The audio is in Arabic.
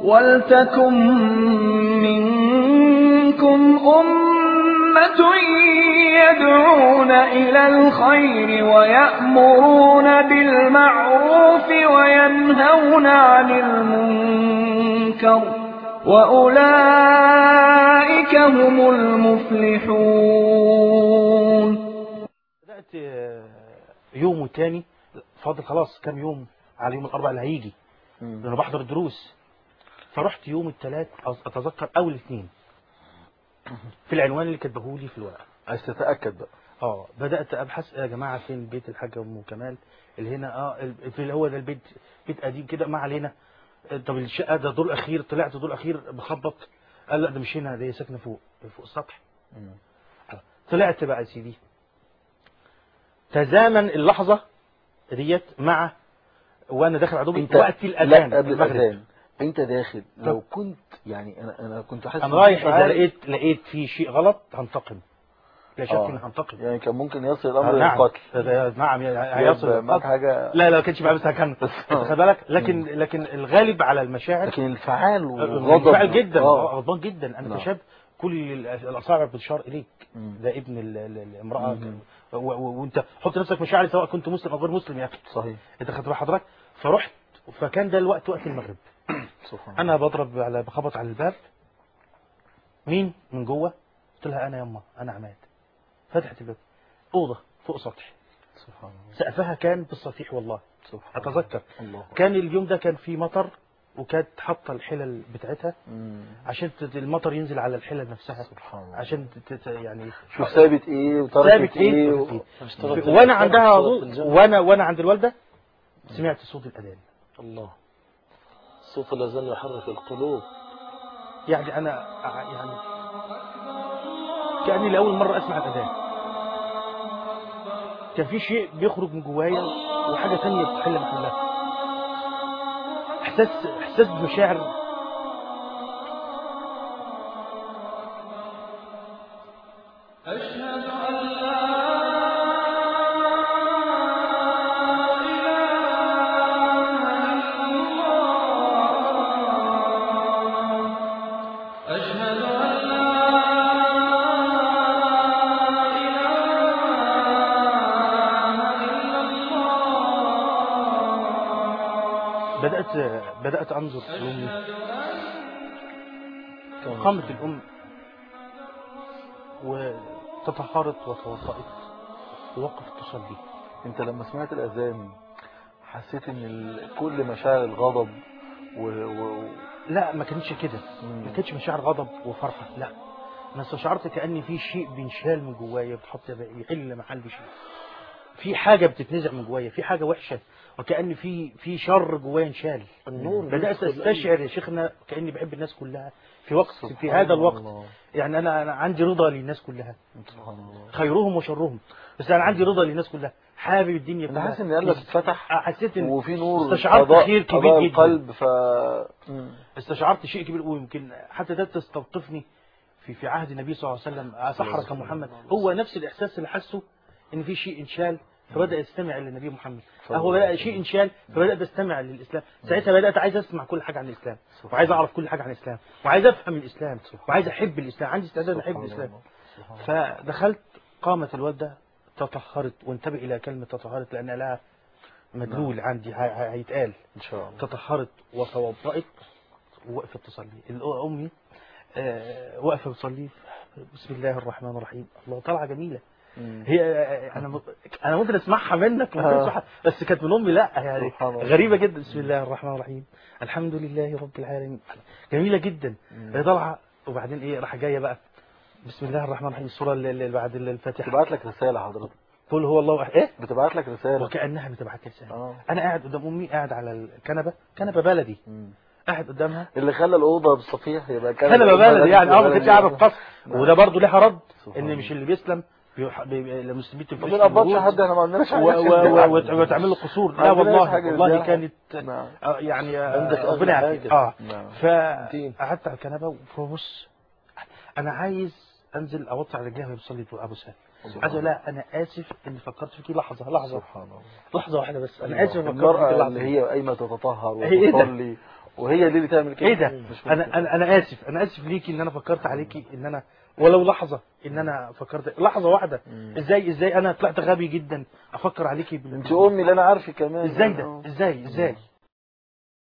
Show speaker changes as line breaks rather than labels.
ولتكن منكم أمة يدعون إلى الخير ويأمرون بالمعروف وينهون عن المنكر وأولئك هم المفلحون.
بدأت يوم والتاني فاضل خلاص كام يوم على يوم الأربع اللي هيجي. لأنه بحضر الدروس. فرحت يوم الثلاث أتذكر أول اثنين. في العنوان اللي كتبه لي في الورقة.
عايز تتأكد بقى.
آه بدأت أبحث يا جماعة فين بيت الحاجة أم كمال؟ اللي هنا آه اللي هو ده البيت بيت قديم كده ما علينا. آه، طب الشقة ده دور أخير طلعت دور أخير بخبط قال لا ده مش هنا ده هي ساكنة فوق فوق السطح. طلعت بقى يا سيدي. تزامن اللحظة ديت مع وأنا داخل على دوبي وقت
الأذان
المغرب.
أنت داخل لو. كنت يعني أنا أنا كنت حاسس أنا
رايح
إذا.
لقيت لقيت في شيء غلط هنتقم. لا شك
آه.
إني هنتقم.
يعني كان ممكن يصل
آه،
الأمر
نعم.
للقتل.
نعم هيصل
يبقى معاك
للقتل.
حاجة.
لا لا ما كانش بقى بس كان خد بالك؟ لكن لكن الغالب على المشاعر
لكن الانفعال وغضب
منفعل جدا
آه.
غضبان جدا. أنا
نعم.
كشاب كل ال- الاصابع بتشار
إليك.
ده ابن ال- ال- الامراه وأنت حط نفسك مشاعر سواء كنت مسلم أو غير مسلم يا أخي.
صحيح.
أنت خدت حضرتك؟ فرحت فكان ده الوقت وقت المغرب. أنا بضرب على بخبط على الباب. مين؟ من جوه. قلت لها أنا يما أنا عماد. فتحت الباب. أوضة فوق سطح
سبحان الله.
سقفها كان بالصفيح والله.
سبحان
أتذكر.
الله.
كان اليوم ده كان في مطر وكانت حاطه الحلل بتاعتها
مم.
عشان المطر ينزل على الحلل نفسها.
سبحان الله.
عشان تت- يعني
شوف ثابت إيه وتركت
ثابت
إيه
إيه؟
و...
اشتغلت-
وأنا عندها
اشتغلت
وضوء
الجنة.
وأنا وأنا عند الوالدة سمعت صوت الأذان.
الله. صوت الأذان يحرك القلوب.
يعني أنا ع- يعني كأني لأول مرة أسمع الأذان. كان في شيء بيخرج من جوايا وحاجة ثانية بتحل محلها. إحساس إحساس بمشاعر.
أشهد الله
بدأت بدأت أنظر لامي قامت الأم وتطهرت وتوضأت ووقفت تصلي
أنت لما سمعت الأذان حسيت إن. كل مشاعر الغضب و... و...
لا ما كانتش كده. ما كانتش مشاعر غضب وفرحة لا أنا استشعرت كأن في شيء بينشال من جوايا بتحط يحل محل شيء في حاجة بتتنزع من جوايا في حاجة وحشة وكأن في في شر جوايا انشال.
النور
بدأت أستشعر يا شيخنا كأني بحب الناس كلها في وقت في هذا الوقت.
الله.
يعني أنا أنا عندي رضا للناس كلها. خيرهم وشرهم. بس أنا عندي رضا للناس كلها. حابب الدنيا كلها
حاسس إن قلبك اتفتح
حسيت إن
وفي نور
استشعرت خير كبير جدا.
القلب ف.
استشعرت شيء كبير ويمكن حتى ده تستوقفني في في عهد النبي صلى الله عليه وسلم سحرك محمد. هو نفس الإحساس اللي حسه إن في شيء انشال فبدأ يستمع للنبي محمد. هو بدأ شيء انشال فبدات استمع للإسلام. ساعتها بدأت عايز أسمع كل حاجة عن الإسلام وعايز أعرف كل حاجة عن الإسلام وعايز أفهم الإسلام وعايز أحب الإسلام عندي استعداد.
سبحان الله.
فدخلت قامت الوالده تطهرت وانتبه إلى كلمة تطهرت لأن لها مدلول عندي ه- ه- هيتقال.
إن شاء الله.
تطهرت وتوضأت ووقفت تصلي. أمي آه، واقفة بتصلي. بسم الله الرحمن الرحيم. الله طالعة جميلة. هي آه، م- أنا ممكن أسمعها منك ممكن
آه.
أسمعها بس كانت من أمي لأ يعني. غريبة جدا. بسم الله الرحمن الرحيم. الحمد لله رب العالمين. جميلة جدا. هي طالعة وبعدين إيه راح جاية بقى. بسم الله الرحمن الرحيم. السورة اللي بعد الفاتحة.
بتبعت لك رسالة حضرتك.
قل هو الله إيه؟
بتبعت لك رسالة.
وكأنها بتبعت لي رسالة.
آه.
أنا قاعد قدام أمي قاعد على الكنبة. كنبة بلدي.
مم.
قاعد قدامها.
اللي خلى الأوضة بالصفيح يبقى
كنبة. بلدي يعني آه ما كانتش قاعدة في قصر. وده برضه لها رد
إن.
مش اللي بيسلم. المسلمين
ما
تفرش
بنقبضش حد إحنا ما عندناش
حاجة وتعمل له قصور. لا والله والله. كانت
نعم.
يعني
عندك أغلى
ربنا يعافيك. آه.
نعم.
فقعدت على الكنبه وببص أنا عايز أنزل أوطي على رجليها وهي بتصلي أبو سهل. عايز لها أنا آسف إني فكرت فيكي لحظة لحظة.
سبحان الله.
لحظة واحدة بس. أنا آسف إني فكرت
المرأة
لحظة.
اللي هي قايمة تتطهر
إيه؟
وتصلي وهي دي اللي تعمل كده.
إيه ده. أنا أنا آسف. أنا آسف ليكي إن أنا فكرت عليكي إن أنا ولو لحظة إن أنا فكرت لحظة واحدة. إزاي إزاي أنا طلعت غبي جدا؟ أفكر عليكي
أنت أمي اللي أنا عارفك كمان.
إزاي ده؟ إزاي إزاي؟